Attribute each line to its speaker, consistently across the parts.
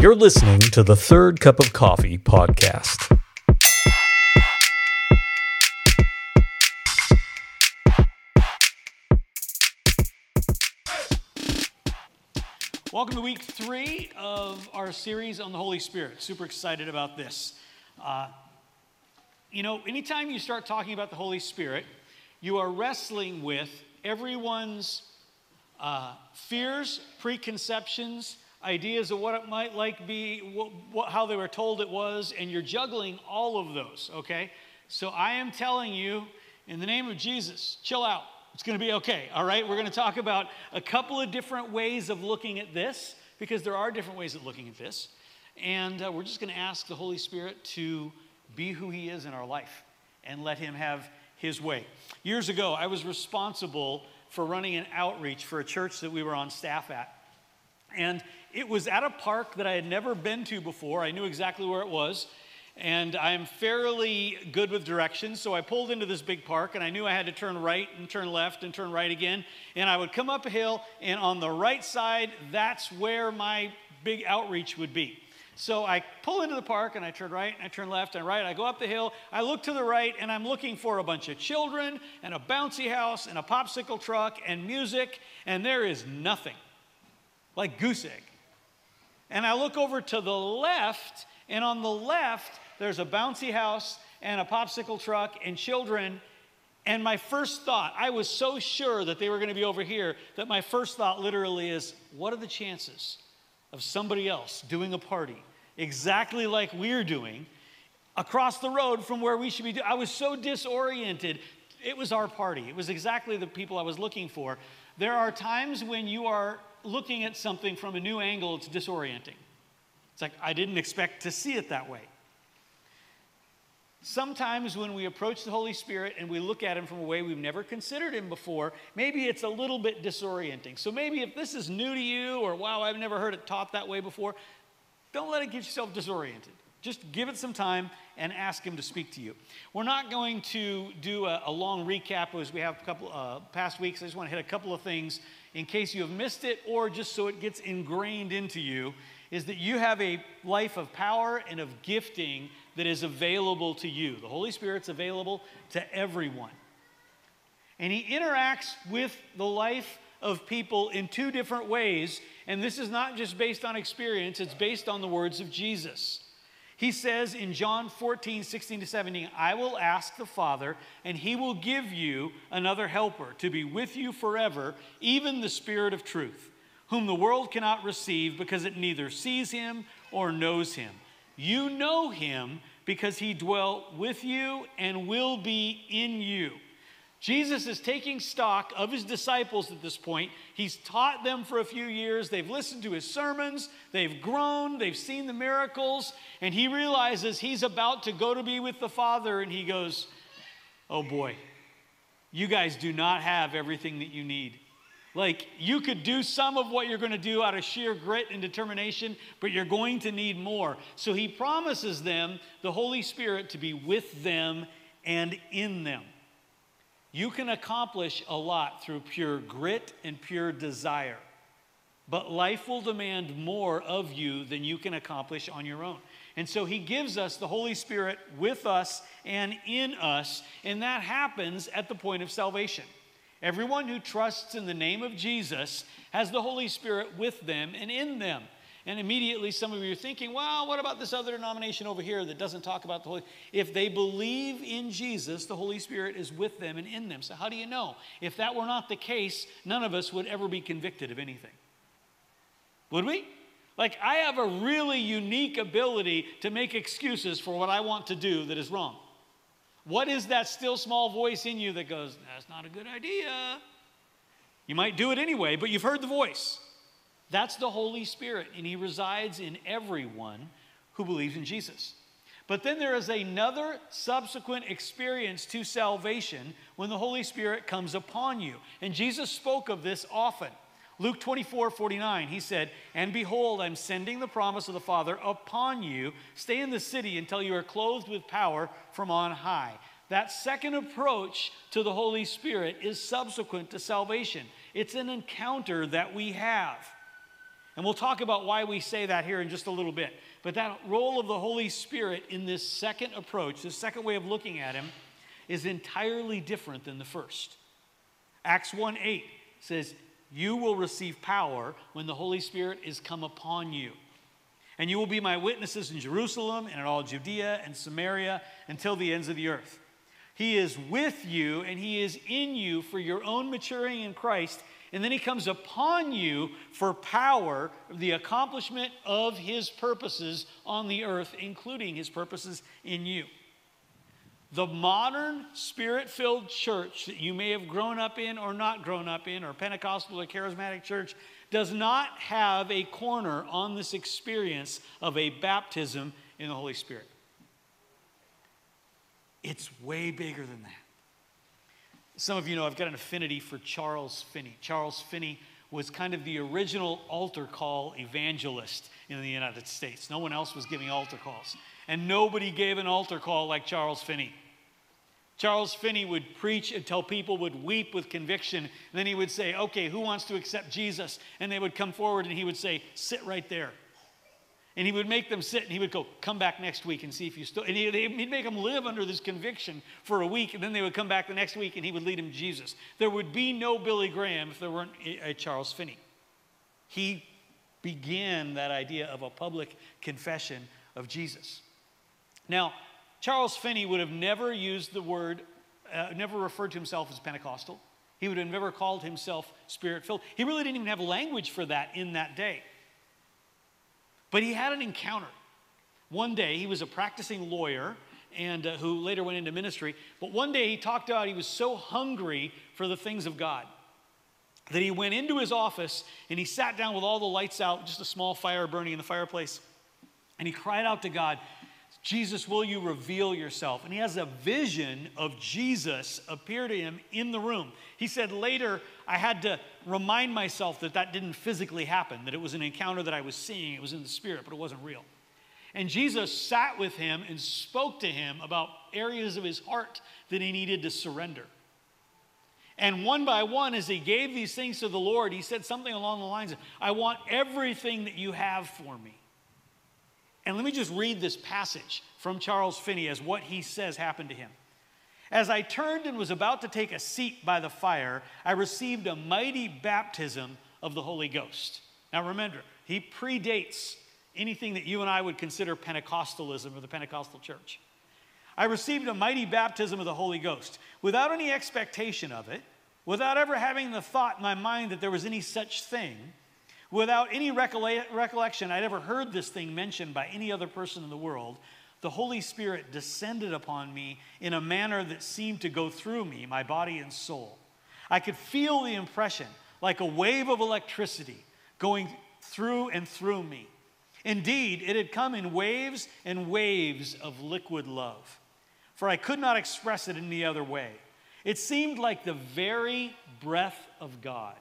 Speaker 1: You're listening to the Third Cup of Coffee podcast.
Speaker 2: Welcome to week three of our series on the Holy Spirit. Super excited about this. Uh, you know, anytime you start talking about the Holy Spirit, you are wrestling with everyone's uh, fears, preconceptions, ideas of what it might like be, what, what, how they were told it was, and you're juggling all of those, okay? So I am telling you, in the name of Jesus, chill out. It's going to be okay, all right? We're going to talk about a couple of different ways of looking at this, because there are different ways of looking at this. And uh, we're just going to ask the Holy Spirit to be who He is in our life and let Him have His way. Years ago, I was responsible for running an outreach for a church that we were on staff at. And it was at a park that I had never been to before. I knew exactly where it was. And I'm fairly good with directions, so I pulled into this big park and I knew I had to turn right and turn left and turn right again. And I would come up a hill, and on the right side, that's where my big outreach would be. So I pull into the park and I turn right and I turn left and right. I go up the hill. I look to the right and I'm looking for a bunch of children and a bouncy house and a popsicle truck and music, and there is nothing like goose egg. And I look over to the left, and on the left, there's a bouncy house and a popsicle truck and children. And my first thought, I was so sure that they were going to be over here, that my first thought literally is, what are the chances of somebody else doing a party exactly like we're doing across the road from where we should be. I was so disoriented. It was our party, it was exactly the people I was looking for. There are times when you are looking at something from a new angle, it's disorienting. It's like, I didn't expect to see it that way. Sometimes when we approach the Holy Spirit and we look at Him from a way we've never considered Him before, maybe it's a little bit disorienting. So maybe if this is new to you or wow, I've never heard it taught that way before, don't let it get yourself disoriented. Just give it some time and ask Him to speak to you. We're not going to do a, a long recap as we have a couple uh, past weeks. I just want to hit a couple of things in case you have missed it or just so it gets ingrained into you. Is that you have a life of power and of gifting that is available to you. The Holy Spirit's available to everyone. And He interacts with the life of people in two different ways. And this is not just based on experience, it's based on the words of Jesus. He says in John 14, 16 to 17, I will ask the Father, and he will give you another helper to be with you forever, even the Spirit of truth, whom the world cannot receive because it neither sees him or knows him. You know him because he dwelt with you and will be in you. Jesus is taking stock of his disciples at this point. He's taught them for a few years. They've listened to his sermons. They've grown. They've seen the miracles. And he realizes he's about to go to be with the Father. And he goes, Oh boy, you guys do not have everything that you need. Like, you could do some of what you're going to do out of sheer grit and determination, but you're going to need more. So he promises them the Holy Spirit to be with them and in them. You can accomplish a lot through pure grit and pure desire, but life will demand more of you than you can accomplish on your own. And so he gives us the Holy Spirit with us and in us, and that happens at the point of salvation. Everyone who trusts in the name of Jesus has the Holy Spirit with them and in them. And immediately, some of you are thinking, well, what about this other denomination over here that doesn't talk about the Holy? If they believe in Jesus, the Holy Spirit is with them and in them. So, how do you know? If that were not the case, none of us would ever be convicted of anything. Would we? Like, I have a really unique ability to make excuses for what I want to do that is wrong. What is that still small voice in you that goes, that's not a good idea? You might do it anyway, but you've heard the voice. That's the Holy Spirit, and He resides in everyone who believes in Jesus. But then there is another subsequent experience to salvation when the Holy Spirit comes upon you. And Jesus spoke of this often. Luke 24, 49, he said, And behold, I'm sending the promise of the Father upon you. Stay in the city until you are clothed with power from on high. That second approach to the Holy Spirit is subsequent to salvation, it's an encounter that we have. And we'll talk about why we say that here in just a little bit. But that role of the Holy Spirit in this second approach, this second way of looking at Him, is entirely different than the first. Acts 1 8 says, You will receive power when the Holy Spirit is come upon you. And you will be my witnesses in Jerusalem and in all Judea and Samaria until the ends of the earth. He is with you and He is in you for your own maturing in Christ. And then He comes upon you for power, the accomplishment of His purposes on the earth, including His purposes in you. The modern spirit filled church that you may have grown up in or not grown up in, or Pentecostal or charismatic church, does not have a corner on this experience of a baptism in the Holy Spirit. It's way bigger than that. Some of you know I've got an affinity for Charles Finney. Charles Finney was kind of the original altar call evangelist in the United States. No one else was giving altar calls. And nobody gave an altar call like Charles Finney. Charles Finney would preach until people would weep with conviction. Then he would say, Okay, who wants to accept Jesus? And they would come forward and he would say, Sit right there. And he would make them sit and he would go, Come back next week and see if you still. And he'd make them live under this conviction for a week. And then they would come back the next week and he would lead them Jesus. There would be no Billy Graham if there weren't a Charles Finney. He began that idea of a public confession of Jesus. Now, Charles Finney would have never used the word, uh, never referred to himself as Pentecostal. He would have never called himself spirit filled. He really didn't even have language for that in that day. But he had an encounter. One day, he was a practicing lawyer and uh, who later went into ministry. But one day, he talked about he was so hungry for the things of God that he went into his office and he sat down with all the lights out, just a small fire burning in the fireplace. And he cried out to God, Jesus, will you reveal yourself? And he has a vision of Jesus appear to him in the room. He said later, I had to remind myself that that didn't physically happen, that it was an encounter that I was seeing, it was in the spirit, but it wasn't real. And Jesus sat with him and spoke to him about areas of his heart that he needed to surrender. And one by one, as he gave these things to the Lord, he said something along the lines of, I want everything that you have for me. And let me just read this passage from Charles Finney as what he says happened to him. As I turned and was about to take a seat by the fire, I received a mighty baptism of the Holy Ghost. Now remember, he predates anything that you and I would consider Pentecostalism or the Pentecostal church. I received a mighty baptism of the Holy Ghost without any expectation of it, without ever having the thought in my mind that there was any such thing. Without any recollection, I'd ever heard this thing mentioned by any other person in the world. The Holy Spirit descended upon me in a manner that seemed to go through me, my body and soul. I could feel the impression like a wave of electricity going through and through me. Indeed, it had come in waves and waves of liquid love, for I could not express it any other way. It seemed like the very breath of God.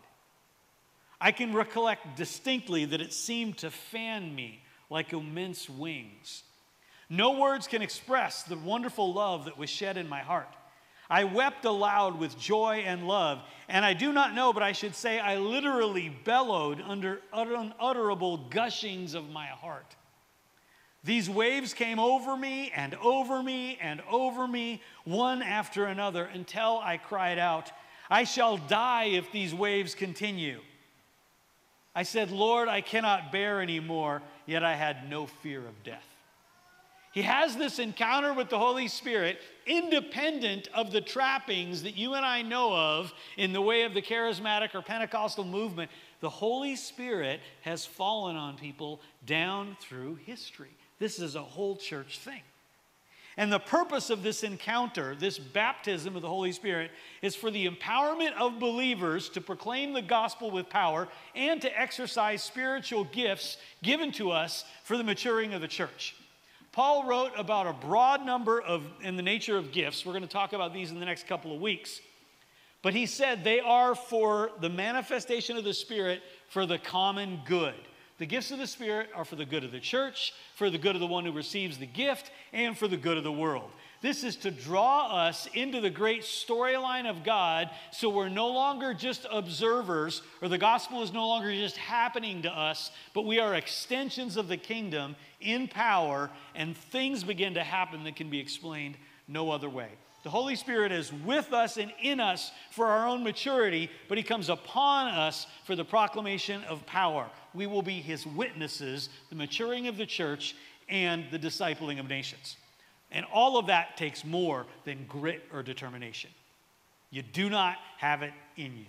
Speaker 2: I can recollect distinctly that it seemed to fan me like immense wings. No words can express the wonderful love that was shed in my heart. I wept aloud with joy and love, and I do not know, but I should say I literally bellowed under unutterable gushings of my heart. These waves came over me and over me and over me, one after another, until I cried out, I shall die if these waves continue. I said, Lord, I cannot bear anymore, yet I had no fear of death. He has this encounter with the Holy Spirit independent of the trappings that you and I know of in the way of the charismatic or Pentecostal movement. The Holy Spirit has fallen on people down through history. This is a whole church thing. And the purpose of this encounter, this baptism of the Holy Spirit, is for the empowerment of believers to proclaim the gospel with power and to exercise spiritual gifts given to us for the maturing of the church. Paul wrote about a broad number of, in the nature of gifts. We're going to talk about these in the next couple of weeks. But he said they are for the manifestation of the Spirit for the common good. The gifts of the Spirit are for the good of the church, for the good of the one who receives the gift, and for the good of the world. This is to draw us into the great storyline of God so we're no longer just observers, or the gospel is no longer just happening to us, but we are extensions of the kingdom in power, and things begin to happen that can be explained no other way. The Holy Spirit is with us and in us for our own maturity, but He comes upon us for the proclamation of power. We will be His witnesses, the maturing of the church, and the discipling of nations. And all of that takes more than grit or determination. You do not have it in you.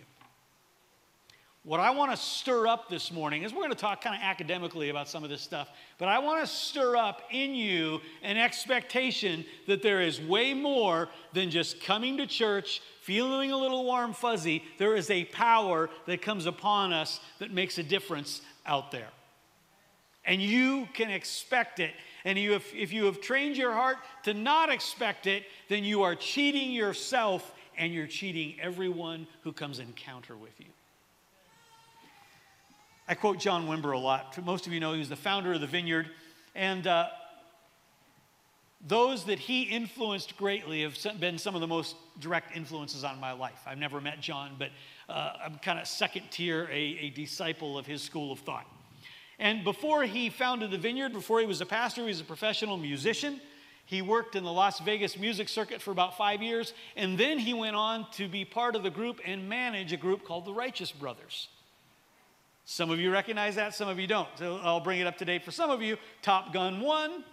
Speaker 2: What I want to stir up this morning is we're going to talk kind of academically about some of this stuff, but I want to stir up in you an expectation that there is way more than just coming to church, feeling a little warm fuzzy. There is a power that comes upon us that makes a difference out there. And you can expect it. And you have, if you have trained your heart to not expect it, then you are cheating yourself and you're cheating everyone who comes encounter with you. I quote John Wimber a lot. Most of you know he was the founder of the Vineyard. And uh, those that he influenced greatly have been some of the most direct influences on my life. I've never met John, but uh, I'm kind of second tier, a, a disciple of his school of thought. And before he founded the Vineyard, before he was a pastor, he was a professional musician. He worked in the Las Vegas music circuit for about five years, and then he went on to be part of the group and manage a group called the Righteous Brothers. Some of you recognize that, some of you don't. So I'll bring it up to date for some of you. Top Gun 1,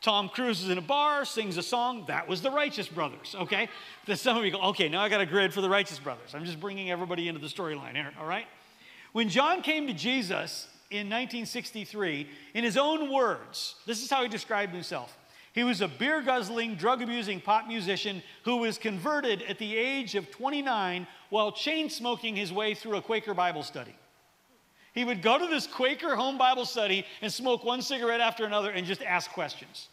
Speaker 2: Tom Cruise is in a bar, sings a song. That was the Righteous Brothers, okay? Then some of you go, okay, now I got a grid for the Righteous Brothers. I'm just bringing everybody into the storyline here, all right? When John came to Jesus in 1963, in his own words, this is how he described himself. He was a beer guzzling, drug abusing pop musician who was converted at the age of 29 while chain smoking his way through a Quaker Bible study. He would go to this Quaker home Bible study and smoke one cigarette after another and just ask questions.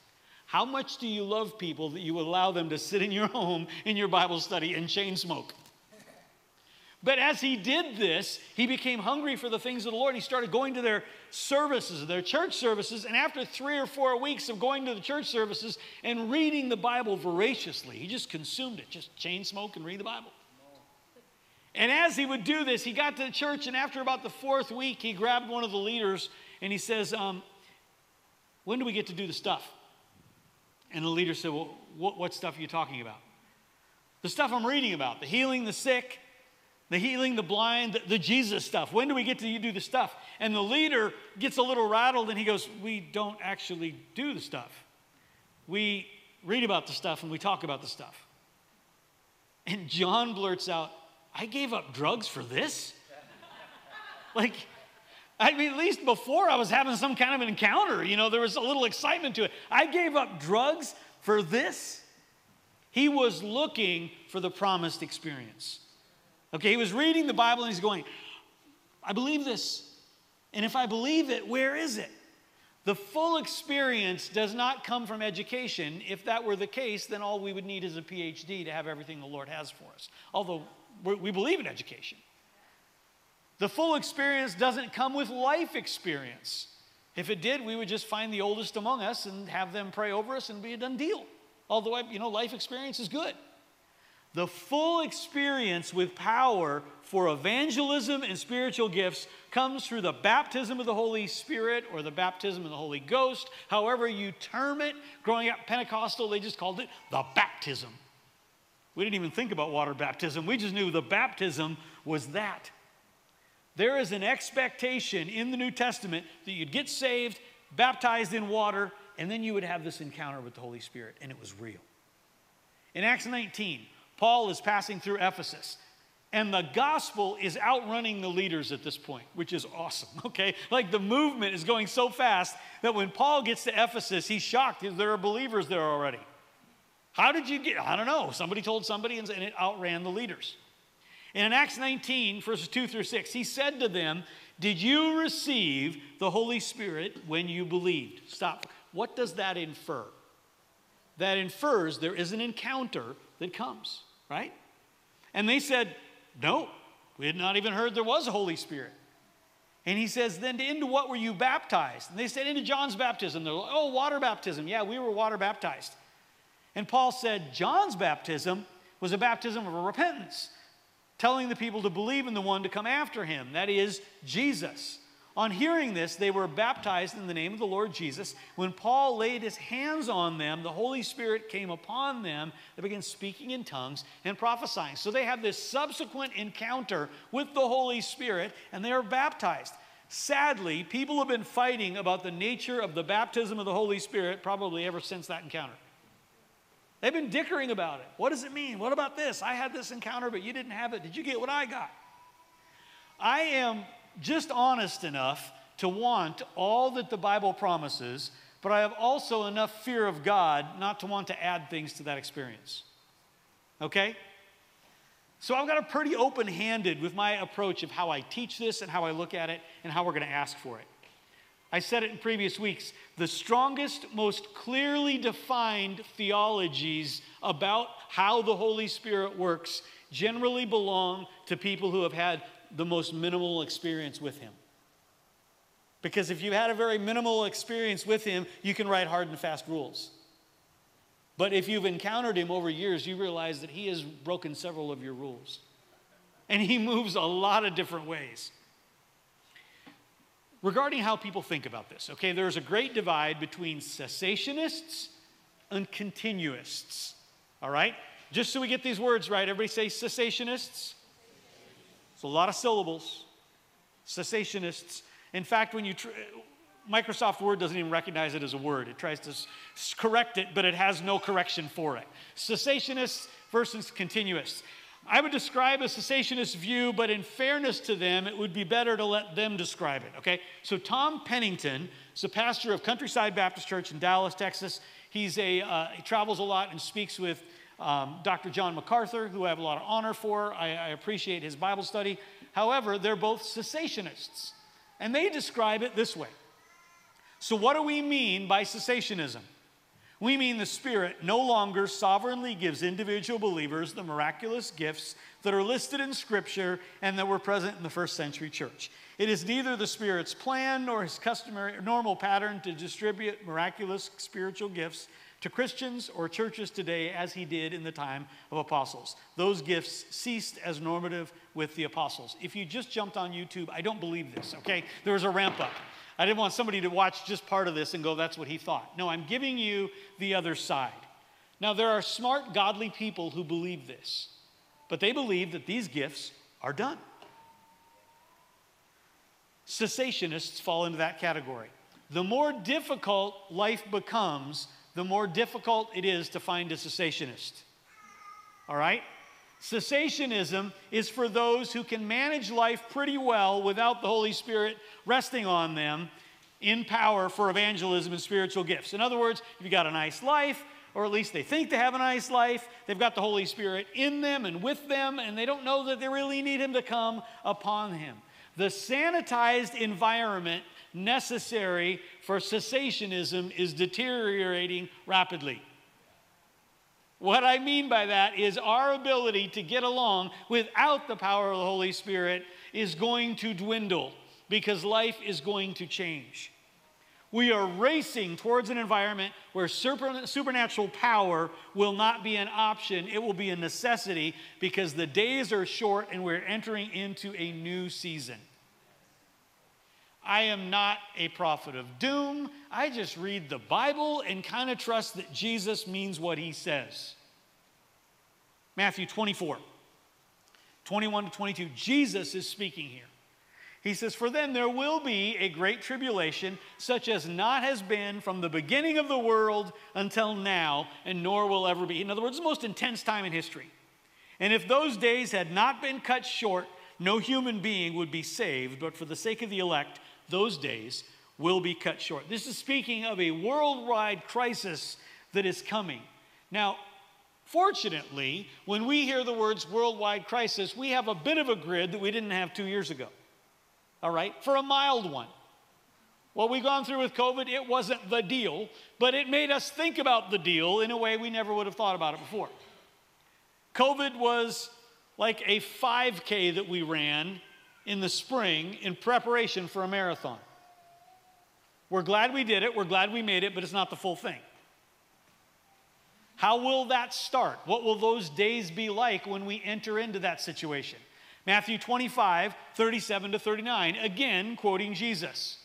Speaker 2: How much do you love people that you allow them to sit in your home in your Bible study and chain smoke? But as he did this, he became hungry for the things of the Lord. He started going to their services, their church services, and after three or four weeks of going to the church services and reading the Bible voraciously, he just consumed it, just chain smoke and read the Bible. And as he would do this, he got to the church, and after about the fourth week, he grabbed one of the leaders and he says, um, When do we get to do the stuff? And the leader said, Well, what, what stuff are you talking about? The stuff I'm reading about the healing the sick, the healing the blind, the, the Jesus stuff. When do we get to do the stuff? And the leader gets a little rattled and he goes, We don't actually do the stuff. We read about the stuff and we talk about the stuff. And John blurts out, I gave up drugs for this? like, I mean, at least before I was having some kind of an encounter, you know, there was a little excitement to it. I gave up drugs for this? He was looking for the promised experience. Okay, he was reading the Bible and he's going, I believe this. And if I believe it, where is it? The full experience does not come from education. If that were the case, then all we would need is a PhD to have everything the Lord has for us. Although we believe in education. The full experience doesn't come with life experience. If it did, we would just find the oldest among us and have them pray over us and be a done deal. Although, you know, life experience is good. The full experience with power for evangelism and spiritual gifts comes through the baptism of the Holy Spirit or the baptism of the Holy Ghost, however you term it. Growing up Pentecostal, they just called it the baptism. We didn't even think about water baptism. We just knew the baptism was that. There is an expectation in the New Testament that you'd get saved, baptized in water, and then you would have this encounter with the Holy Spirit, and it was real. In Acts 19, Paul is passing through Ephesus. And the gospel is outrunning the leaders at this point, which is awesome, okay? Like the movement is going so fast that when Paul gets to Ephesus, he's shocked. There are believers there already. How did you get? I don't know. Somebody told somebody and it outran the leaders. And in Acts 19, verses 2 through 6, he said to them, Did you receive the Holy Spirit when you believed? Stop. What does that infer? That infers there is an encounter that comes, right? And they said, No, we had not even heard there was a Holy Spirit. And he says, Then into what were you baptized? And they said, Into John's baptism. They're like, Oh, water baptism. Yeah, we were water baptized. And Paul said, John's baptism was a baptism of repentance, telling the people to believe in the one to come after him, that is, Jesus. On hearing this, they were baptized in the name of the Lord Jesus. When Paul laid his hands on them, the Holy Spirit came upon them. They began speaking in tongues and prophesying. So they have this subsequent encounter with the Holy Spirit and they are baptized. Sadly, people have been fighting about the nature of the baptism of the Holy Spirit probably ever since that encounter. They've been dickering about it. What does it mean? What about this? I had this encounter, but you didn't have it. Did you get what I got? I am just honest enough to want all that the Bible promises, but I have also enough fear of God not to want to add things to that experience. Okay? So I've got a pretty open handed with my approach of how I teach this and how I look at it and how we're going to ask for it. I said it in previous weeks. The strongest, most clearly defined theologies about how the Holy Spirit works generally belong to people who have had the most minimal experience with him. Because if you had a very minimal experience with him, you can write hard and fast rules. But if you've encountered him over years, you realize that he has broken several of your rules. And he moves a lot of different ways. Regarding how people think about this, okay, there's a great divide between cessationists and continuists. All right? Just so we get these words right, everybody say cessationists. It's a lot of syllables. Cessationists. In fact, when you tr- Microsoft Word doesn't even recognize it as a word. It tries to s- correct it, but it has no correction for it. Cessationists versus continuists. I would describe a cessationist view, but in fairness to them, it would be better to let them describe it, okay? So, Tom Pennington is a pastor of Countryside Baptist Church in Dallas, Texas. He's a, uh, he travels a lot and speaks with um, Dr. John MacArthur, who I have a lot of honor for. I, I appreciate his Bible study. However, they're both cessationists, and they describe it this way. So, what do we mean by cessationism? We mean the Spirit no longer sovereignly gives individual believers the miraculous gifts that are listed in Scripture and that were present in the first century church. It is neither the Spirit's plan nor his customary normal pattern to distribute miraculous spiritual gifts to Christians or churches today as he did in the time of apostles. Those gifts ceased as normative with the apostles. If you just jumped on YouTube, I don't believe this, okay? There was a ramp up. I didn't want somebody to watch just part of this and go, that's what he thought. No, I'm giving you the other side. Now, there are smart, godly people who believe this, but they believe that these gifts are done. Cessationists fall into that category. The more difficult life becomes, the more difficult it is to find a cessationist. All right? Cessationism is for those who can manage life pretty well without the Holy Spirit resting on them in power for evangelism and spiritual gifts. In other words, if you've got a nice life, or at least they think they have a nice life, they've got the Holy Spirit in them and with them, and they don't know that they really need Him to come upon Him. The sanitized environment necessary for cessationism is deteriorating rapidly. What I mean by that is our ability to get along without the power of the Holy Spirit is going to dwindle because life is going to change. We are racing towards an environment where super, supernatural power will not be an option, it will be a necessity because the days are short and we're entering into a new season. I am not a prophet of doom. I just read the Bible and kind of trust that Jesus means what he says. Matthew 24, 21 to 22. Jesus is speaking here. He says, For then there will be a great tribulation, such as not has been from the beginning of the world until now, and nor will ever be. In other words, the most intense time in history. And if those days had not been cut short, no human being would be saved, but for the sake of the elect, those days will be cut short. This is speaking of a worldwide crisis that is coming. Now, fortunately, when we hear the words worldwide crisis, we have a bit of a grid that we didn't have two years ago. All right, for a mild one. What we've gone through with COVID, it wasn't the deal, but it made us think about the deal in a way we never would have thought about it before. COVID was like a 5K that we ran in the spring in preparation for a marathon. We're glad we did it, we're glad we made it, but it's not the full thing. How will that start? What will those days be like when we enter into that situation? Matthew 25, 37 to 39, again quoting Jesus.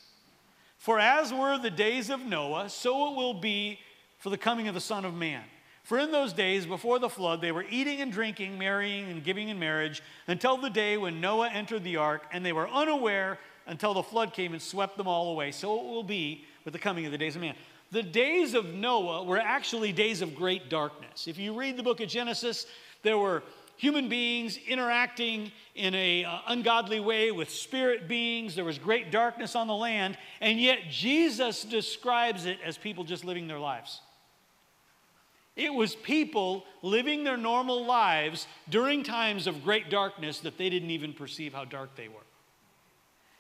Speaker 2: For as were the days of Noah, so it will be for the coming of the Son of Man. For in those days before the flood, they were eating and drinking, marrying and giving in marriage, until the day when Noah entered the ark, and they were unaware until the flood came and swept them all away. So it will be with the coming of the days of man. The days of Noah were actually days of great darkness. If you read the book of Genesis, there were human beings interacting in a uh, ungodly way with spirit beings there was great darkness on the land and yet jesus describes it as people just living their lives it was people living their normal lives during times of great darkness that they didn't even perceive how dark they were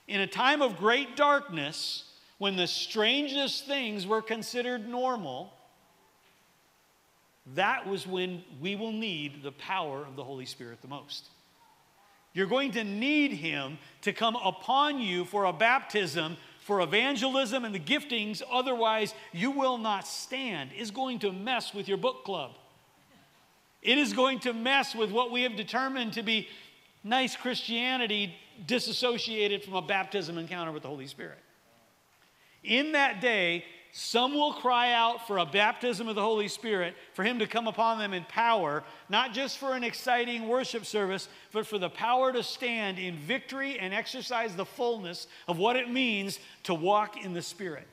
Speaker 2: in a time of great darkness when the strangest things were considered normal that was when we will need the power of the Holy Spirit the most. You're going to need Him to come upon you for a baptism, for evangelism and the giftings, otherwise, you will not stand. Is going to mess with your book club. It is going to mess with what we have determined to be nice Christianity disassociated from a baptism encounter with the Holy Spirit. In that day, some will cry out for a baptism of the Holy Spirit, for Him to come upon them in power, not just for an exciting worship service, but for the power to stand in victory and exercise the fullness of what it means to walk in the Spirit.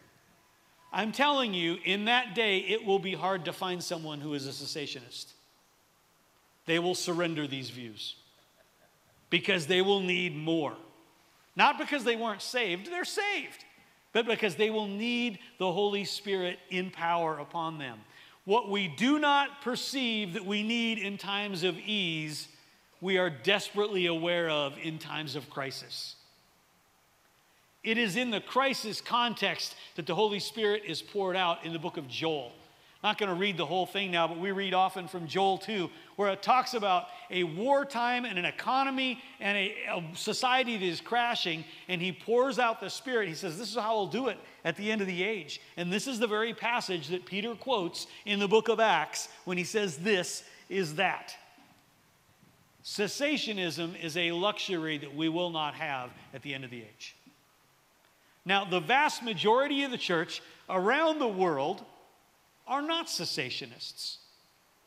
Speaker 2: I'm telling you, in that day, it will be hard to find someone who is a cessationist. They will surrender these views because they will need more. Not because they weren't saved, they're saved but because they will need the Holy Spirit in power upon them. What we do not perceive that we need in times of ease, we are desperately aware of in times of crisis. It is in the crisis context that the Holy Spirit is poured out in the book of Joel not going to read the whole thing now, but we read often from Joel 2, where it talks about a wartime and an economy and a, a, society that is crashing, and he pours out the Spirit. He says, This is how I'll do it at the end of the age. And this is the very passage that Peter quotes in the book of Acts when he says, This is that. Cessationism is a luxury that we will not have at the end of the age. Now, the vast majority of the church around the world are not cessationists.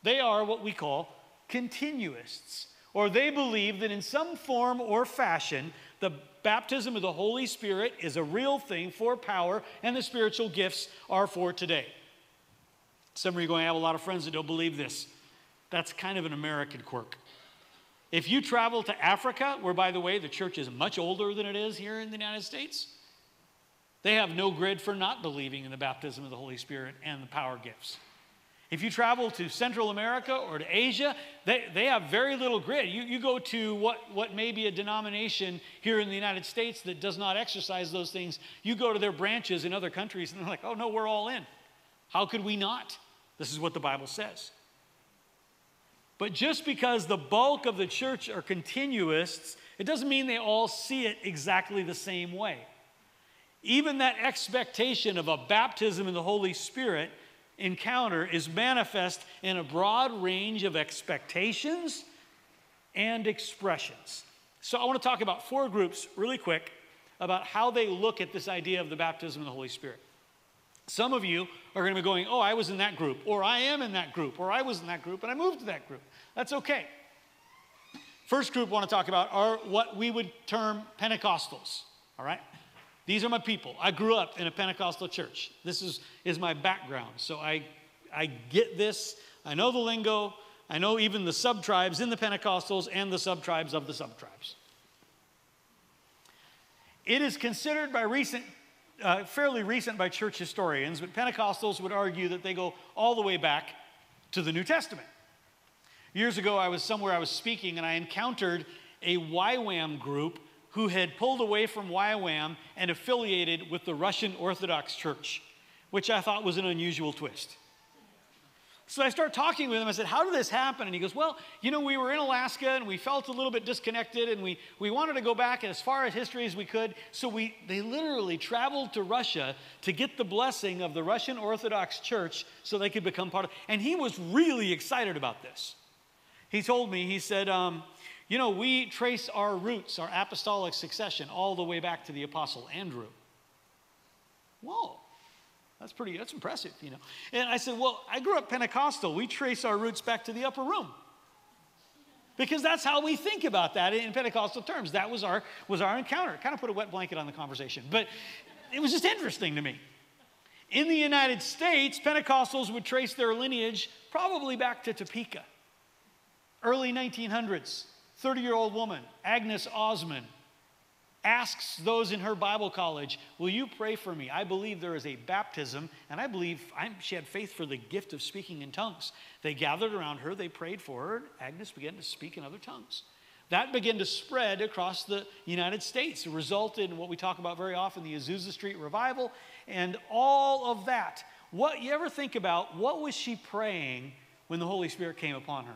Speaker 2: They are what we call continuists, or they believe that in some form or fashion, the baptism of the Holy Spirit is a real thing for power, and the spiritual gifts are for today. Some of you are going to have a lot of friends that don't believe this. That's kind of an American quirk. If you travel to Africa, where, by the way, the church is much older than it is here in the United States, they have no grid for not believing in the baptism of the Holy Spirit and the power gifts. If you travel to Central America or to Asia, they, they have very little grid. You, you go to what, what may be a denomination here in the United States that does not exercise those things. You go to their branches in other countries and they're like, oh no, we're all in. How could we not? This is what the Bible says. But just because the bulk of the church are continuists, it doesn't mean they all see it exactly the same way. Even that expectation of a baptism in the Holy Spirit encounter is manifest in a broad range of expectations and expressions. So, I want to talk about four groups really quick about how they look at this idea of the baptism of the Holy Spirit. Some of you are going to be going, Oh, I was in that group, or I am in that group, or I was in that group and I moved to that group. That's okay. First group I want to talk about are what we would term Pentecostals, all right? These are my people. I grew up in a Pentecostal church. This is, is my background. So I, I get this. I know the lingo. I know even the sub tribes in the Pentecostals and the sub tribes of the sub tribes. It is considered by recent, uh, fairly recent by church historians, but Pentecostals would argue that they go all the way back to the New Testament. Years ago, I was somewhere I was speaking and I encountered a YWAM group who had pulled away from YWAM and affiliated with the Russian Orthodox Church, which I thought was an unusual twist. So I start talking with him. I said, How did this happen? And he goes, Well, you know, we were in Alaska and we felt a little bit disconnected and we, we wanted to go back as far as history as we could. So we, they literally traveled to Russia to get the blessing of the Russian Orthodox Church so they could become part of And he was really excited about this. He told me, he said, um, You know, we trace our roots, our apostolic succession, all the way back to the Apostle Andrew. Whoa. That's pretty, that's impressive, you know. And I said, Well, I grew up Pentecostal. We trace our roots back to the upper room. Because that's how we think about that in Pentecostal terms. That was our, was our encounter. Kind of put a wet blanket on the conversation. But it was just interesting to me. In the United States, Pentecostals would trace their lineage probably back to Topeka. Early 1900s, 30 year old woman, Agnes Ozman, asks those in her Bible college, Will you pray for me? I believe there is a baptism, and I believe I'm, she had faith for the gift of speaking in tongues. They gathered around her, they prayed for her, and Agnes began to speak in other tongues. That began to spread across the United States. It resulted in what we talk about very often the Azusa Street revival and all of that. What you ever think about what was she praying when the Holy Spirit came upon her?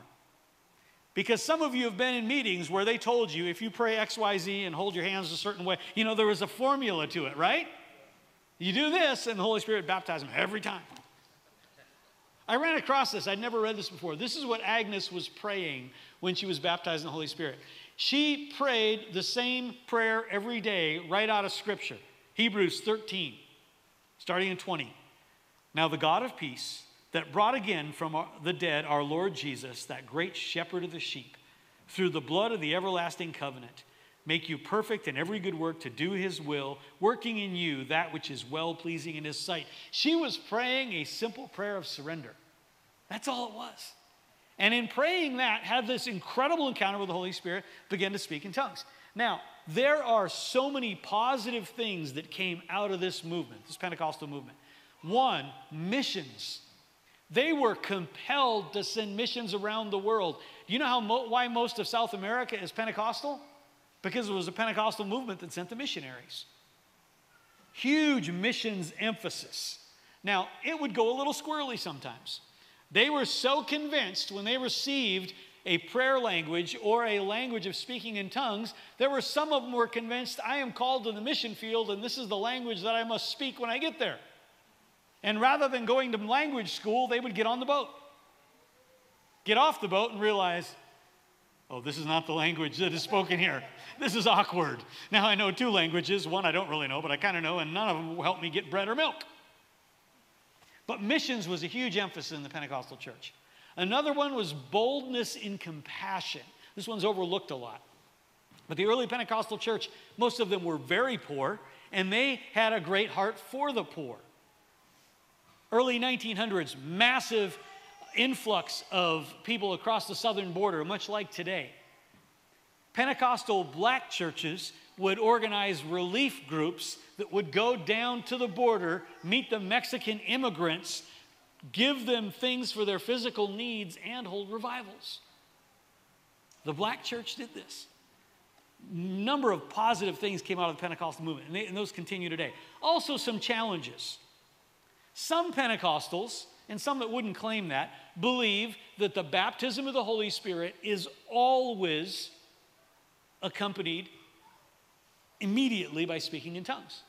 Speaker 2: Because some of you have been in meetings where they told you if you pray XYZ and hold your hands a certain way, you know, there was a formula to it, right? You do this, and the Holy Spirit baptizes them every time. I ran across this. I'd never read this before. This is what Agnes was praying when she was baptized in the Holy Spirit. She prayed the same prayer every day right out of Scripture Hebrews 13, starting in 20. Now, the God of peace that brought again from the dead our Lord Jesus, that great shepherd of the sheep, through the blood of the everlasting covenant, make you perfect in every good work to do his will, working in you that which is well pleasing in his sight. She was praying a simple prayer of surrender. That's all it was. And in praying that, had this incredible encounter with the Holy Spirit, began to speak in tongues. Now, there are so many positive things that came out of this movement, this Pentecostal movement. One, missions they were compelled to send missions around the world. Do you know how why most of South America is Pentecostal? Because it was a Pentecostal movement that sent the missionaries. Huge missions emphasis. Now, it would go a little squirrely sometimes. They were so convinced when they received a prayer language or a language of speaking in tongues, there were some of them were convinced I am called to the mission field and this is the language that I must speak when I get there. And rather than going to language school, they would get on the boat, get off the boat, and realize, oh, this is not the language that is spoken here. This is awkward. Now I know two languages. One I don't really know, but I kind of know, and none of them will help me get bread or milk. But missions was a huge emphasis in the Pentecostal church. Another one was boldness in compassion. This one's overlooked a lot. But the early Pentecostal church, most of them were very poor, and they had a great heart for the poor early 1900s, massive influx of people across the southern border, much like today. Pentecostal black churches would organize relief groups that would go down to the border, meet the Mexican immigrants, give them things for their physical needs, and hold revivals. The black church did this. Number of positive things came out of the Pentecostal movement, and, they, and those continue today. Also, some challenges. Some Pentecostals, and some that wouldn't claim that, believe that the baptism of the Holy Spirit is always accompanied immediately by speaking in tongues.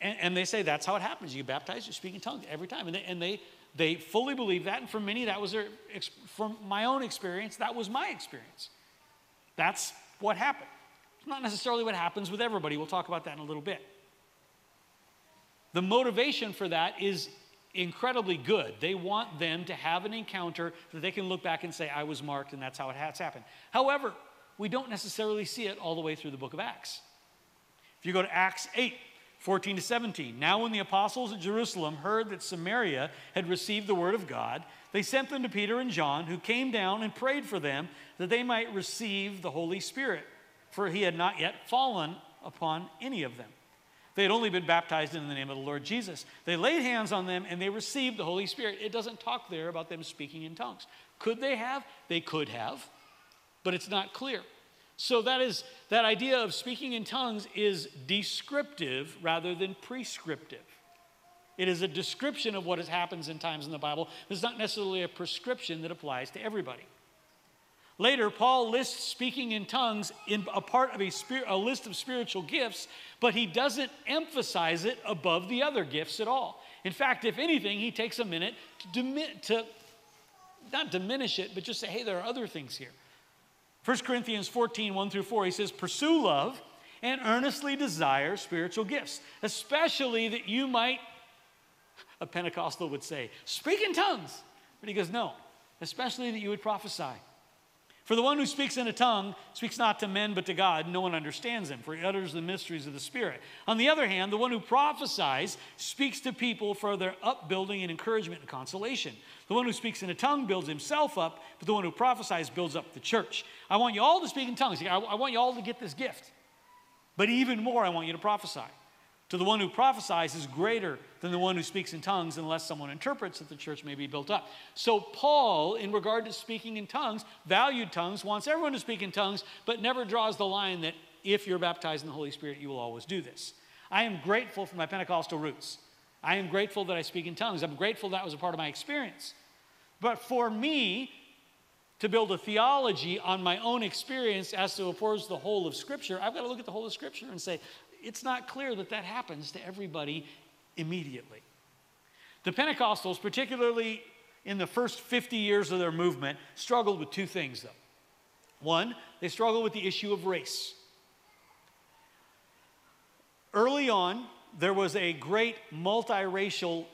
Speaker 2: And, and, they say that's how it happens. You get baptized, you speak in tongues every time. And they, and they, they fully believe that. And for many, that was their, from my own experience, that was my experience. That's what happened. It's not necessarily what happens with everybody. We'll talk about that in a little bit. The motivation for that is incredibly good. They want them to have an encounter that they can look back and say, I was marked, and that's how it has happened. However, we don't necessarily see it all the way through the book of Acts. If you go to Acts 8, 14 to 17, now when the apostles at Jerusalem heard that Samaria had received the word of God, they sent them to Peter and John, who came down and prayed for them that they might receive the Holy Spirit, for he had not yet fallen upon any of them. They had only been baptized in the name of the Lord Jesus. They laid hands on them and they received the Holy Spirit. It doesn't talk there about them speaking in tongues. Could they have? They could have, but it's not clear. So that is that idea of speaking in tongues is descriptive rather than prescriptive. It is a description of what has happens in times in the Bible. It's not necessarily a prescription that applies to everybody. Later, Paul lists speaking in tongues in a part of a, spir- a list of spiritual gifts, but he doesn't emphasize it above the other gifts at all. In fact, if anything, he takes a minute to, to not diminish it, but just say, hey, there are other things here. 1 Corinthians 14, 1 through 4, he says, Pursue love and earnestly desire spiritual gifts, especially that you might, a Pentecostal would say, speak in tongues. But he goes, no, especially that you would prophesy. For the one who speaks in a tongue speaks not to men but to God. No one understands him, for he utters the mysteries of the Spirit. On the other hand, the one who prophesies speaks to people for their upbuilding and encouragement and consolation. The one who speaks in a tongue builds himself up, but the one who prophesies builds up the church. I want you all to speak in tongues. I want you all to get this gift. But even more, I want you to prophesy. To the one who prophesies is greater than the one who speaks in tongues unless someone interprets that the church may be built up. So, Paul, in regard to speaking in tongues, valued tongues, wants everyone to speak in tongues, but never draws the line that if you're baptized in the Holy Spirit, you will always do this. I am grateful for my Pentecostal roots. I am grateful that I speak in tongues. I'm grateful that was a part of my experience. But for me, to build a theology on my own experience as to opposed the whole of Scripture, I've got to look at the whole of Scripture and say, it's not clear that that happens to everybody immediately. The Pentecostals, particularly in the first 50 years of their movement, struggled with two things, though. One, they struggled with the issue of race. Early on, there was a great multiracial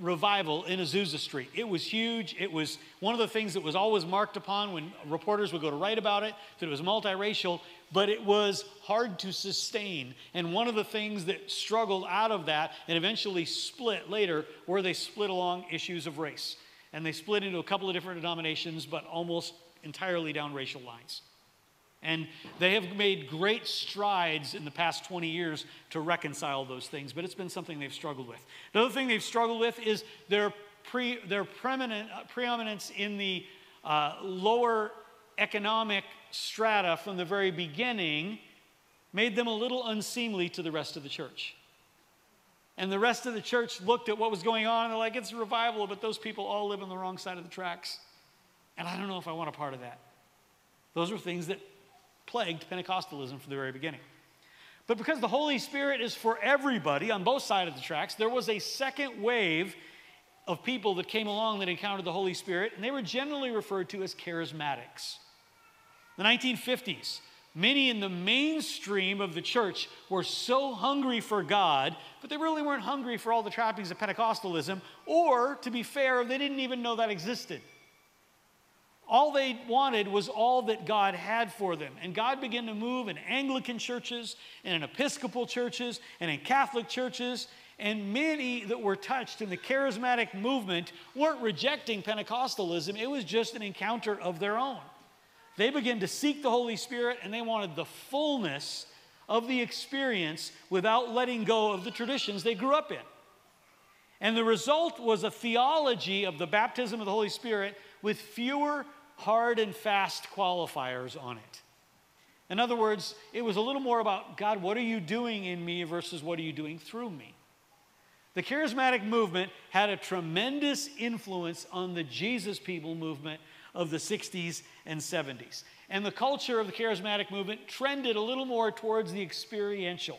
Speaker 2: revival in Azusa Street. It was huge. It was one of the things that was always marked upon when reporters would go to write about it, that it was multiracial, but it was hard to sustain. And one of the things that struggled out of that and eventually split later were they split along issues of race. And they split into a couple of different denominations, but almost entirely down racial lines. And they have made great strides in the past 20 years to reconcile those things, but it's been something they've struggled with. Another thing they've struggled with is their, pre, their uh, preeminence in the uh, lower economic strata from the very beginning made them a little unseemly to the rest of the church. And the rest of the church looked at what was going on and they're like, it's a revival, but those people all live on the wrong side of the tracks. And I don't know if I want a part of that. Those are things that plagued Pentecostalism from the very beginning. But because the Holy Spirit is for everybody on both sides of the tracks, there was a second wave of people that came along that encountered the Holy Spirit, and they were generally referred to as charismatics. The 1950s, many in the mainstream of the church were so hungry for God, but they really weren't hungry for all the trappings of Pentecostalism, or to be fair, they didn't even know that existed. All they wanted was all that God had for them. And God began to move in Anglican churches and in Episcopal churches and in Catholic churches. And many that were touched in the charismatic movement weren't rejecting Pentecostalism, it was just an encounter of their own. They began to seek the Holy Spirit and they wanted the fullness of the experience without letting go of the traditions they grew up in. And the result was a theology of the baptism of the Holy Spirit with fewer hard and fast qualifiers on it. In other words, it was a little more about God, what are you doing in me versus what are you doing through me? The charismatic movement had a tremendous influence on the Jesus people movement of the 60s and 70s. And the culture of the charismatic movement trended a little more towards the experiential.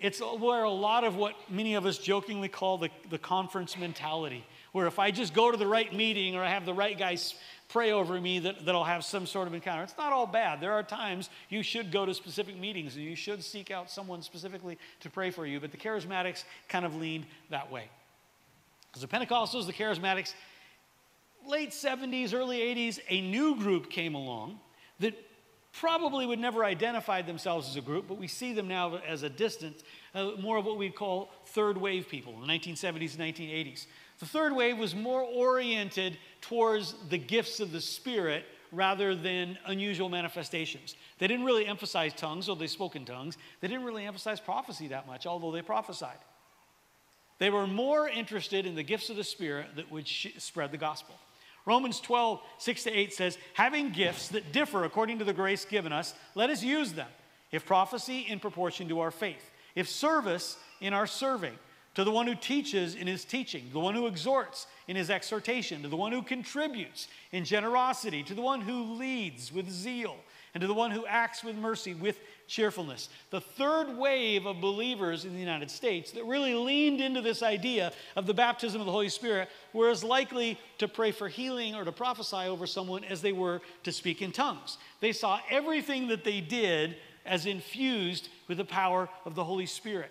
Speaker 2: It's where a lot of what many of us jokingly call the, the conference mentality where if I just go to the right meeting or I have the right guys pray over me that, that I'll have some sort of encounter. It's not all bad. There are times you should go to specific meetings and you should seek out someone specifically to pray for you, but the charismatics kind of leaned that way. Because the Pentecostals, the charismatics, late 70s, early 80s, a new group came along that probably would never identify themselves as a group, but we see them now as a distance, uh, more of what we'd call third wave people in the 1970s and 1980s. The third wave was more oriented towards the gifts of the Spirit rather than unusual manifestations. They didn't really emphasize tongues, although they spoke in tongues. They didn't really emphasize prophecy that much, although they prophesied. They were more interested in the gifts of the Spirit that would sh- spread the gospel. Romans 12, 6 to 8 says, Having gifts that differ according to the grace given us, let us use them. If prophecy, in proportion to our faith. If service, in our serving, to the one who teaches in his teaching, the one who exhorts in his exhortation, to the one who contributes in generosity, to the one who leads with zeal, and to the one who acts with mercy with cheerfulness. The third wave of believers in the United States that really leaned into this idea of the baptism of the Holy Spirit were as likely to pray for healing or to prophesy over someone as they were to speak in tongues. They saw everything that they did as infused with the power of the Holy Spirit.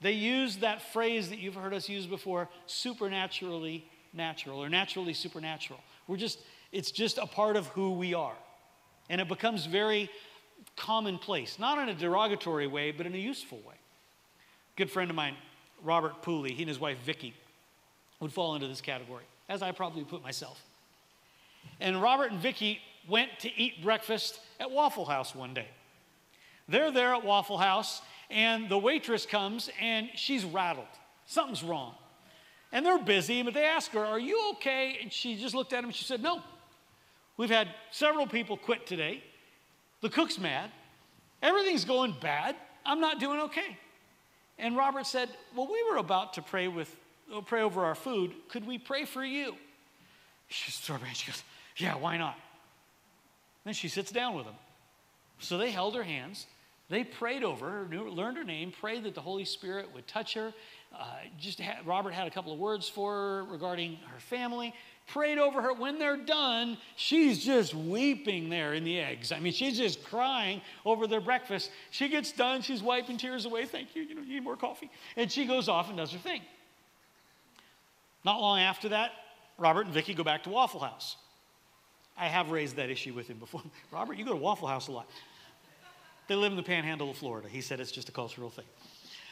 Speaker 2: They use that phrase that you've heard us use before supernaturally natural or naturally supernatural. We're just, it's just a part of who we are. And it becomes very commonplace, not in a derogatory way, but in a useful way. A Good friend of mine, Robert Pooley, he and his wife Vicky would fall into this category, as I probably put myself. And Robert and Vicky went to eat breakfast at Waffle House one day. They're there at Waffle House, and the waitress comes and she's rattled. Something's wrong. And they're busy, but they ask her, Are you okay? And she just looked at him and she said, No. We've had several people quit today. The cook's mad. Everything's going bad. I'm not doing okay. And Robert said, Well, we were about to pray with uh, pray over our food. Could we pray for you? She She goes, Yeah, why not? Then she sits down with him. So they held her hands. They prayed over her, learned her name, prayed that the Holy Spirit would touch her. Uh, just had, Robert had a couple of words for her regarding her family prayed over her. When they're done, she's just weeping there in the eggs. I mean, she's just crying over their breakfast. She gets done, she's wiping tears away. Thank you, you know, you need more coffee. And she goes off and does her thing. Not long after that, Robert and Vicky go back to Waffle House. I have raised that issue with him before. Robert, you go to Waffle House a lot. They live in the panhandle of Florida. He said it's just a cultural thing.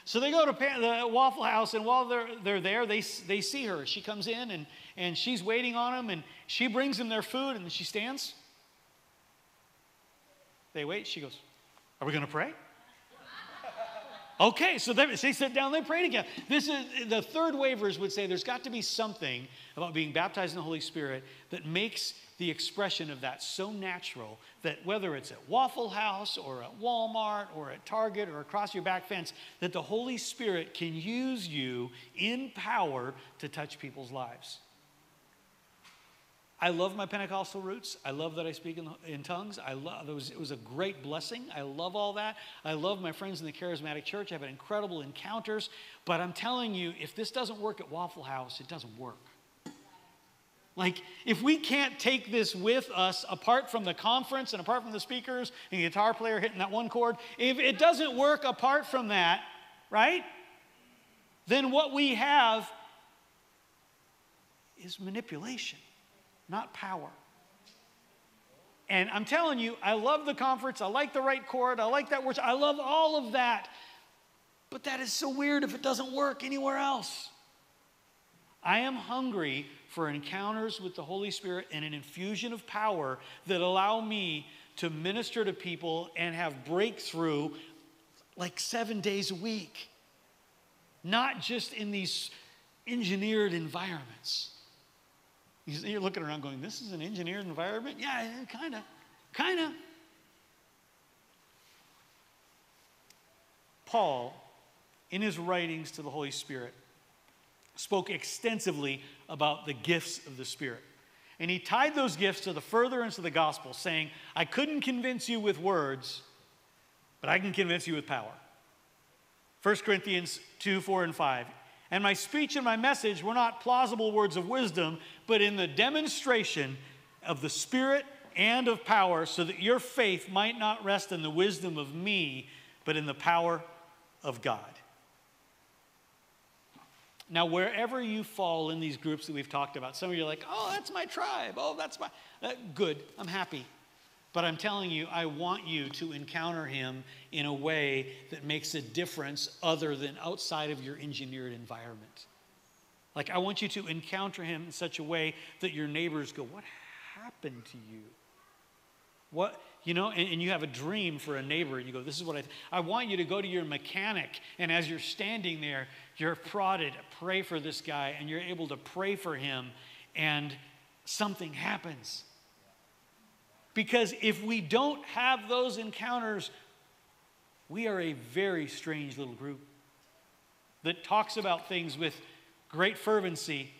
Speaker 2: So they go to the Waffle House, and while they're, they're there, they, they see her. She comes in, and, and she's waiting on them, and she brings them their food, and she stands. They wait. She goes, Are we going to pray? Okay, so they, they sit down, they pray together. This is the third wavers would say there's got to be something about being baptized in the Holy Spirit that makes the expression of that so natural that whether it's at Waffle House or at Walmart or at Target or across your back fence, that the Holy Spirit can use you in power to touch people's lives. I love my Pentecostal roots. I love that I speak in, in tongues. I love it was, it was a great blessing. I love all that. I love my friends in the charismatic church. I've had incredible encounters. But I'm telling you, if this doesn't work at Waffle House, it doesn't work. Like, if we can't take this with us apart from the conference and apart from the speakers and the guitar player hitting that one chord, if it doesn't work apart from that, right? Then what we have is manipulation, not power. And I'm telling you, I love the conference. I like the right chord. I like that worship. I love all of that. But that is so weird if it doesn't work anywhere else. I am hungry for encounters with the Holy Spirit and an infusion of power that allow me to minister to people and have breakthrough like seven days a week, not just in these engineered environments. You're looking around going, This is an engineered environment? Yeah, kind of, kind of. Paul, in his writings to the Holy Spirit, spoke extensively about the gifts of the Spirit. And he tied those gifts to the furtherance of the gospel, saying, I couldn't convince you with words, but I can convince you with power. 1 Corinthians 2 4 and 5. And my speech and my message were not plausible words of wisdom, but in the demonstration of the Spirit and of power, so that your faith might not rest in the wisdom of me, but in the power of God. Now, wherever you fall in these groups that we've talked about, some of you are like, oh, that's my tribe. Oh, that's my. Uh, good. I'm happy. But I'm telling you, I want you to encounter him in a way that makes a difference other than outside of your engineered environment. Like, I want you to encounter him in such a way that your neighbors go, What happened to you? What, you know, and, and, you have a dream for a neighbor, and you go, This is what I, th- I want you to go to your mechanic, and as you're standing there, you're prodded, pray for this guy, and you're able to pray for him, and something happens. Because if we don't have those encounters, we are a very strange little group. that talks about things with great fervency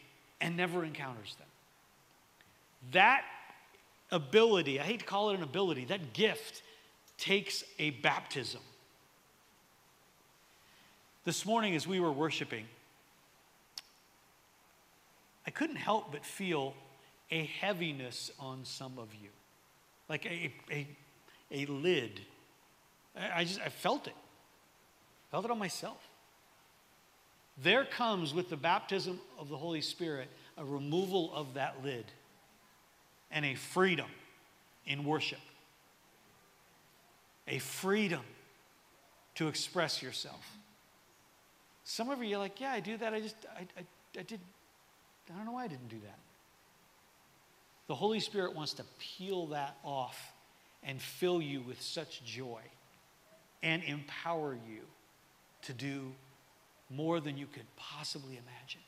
Speaker 2: and never encounters them. That ability, I hate to call it an ability, that gift takes a baptism. This morning, as we were worshiping, I couldn't help but feel a heaviness on some of you, like a, a, a lid. I just I felt it. Felt it on myself. There comes with the baptism of the Holy Spirit a removal of that lid and a freedom in worship. A freedom to express yourself. Some of you are like, yeah, I do that. I just, I, I, I did, I don't know why I didn't do that. The Holy Spirit wants to peel that off and fill you with such joy and empower you to do more than you could possibly imagine.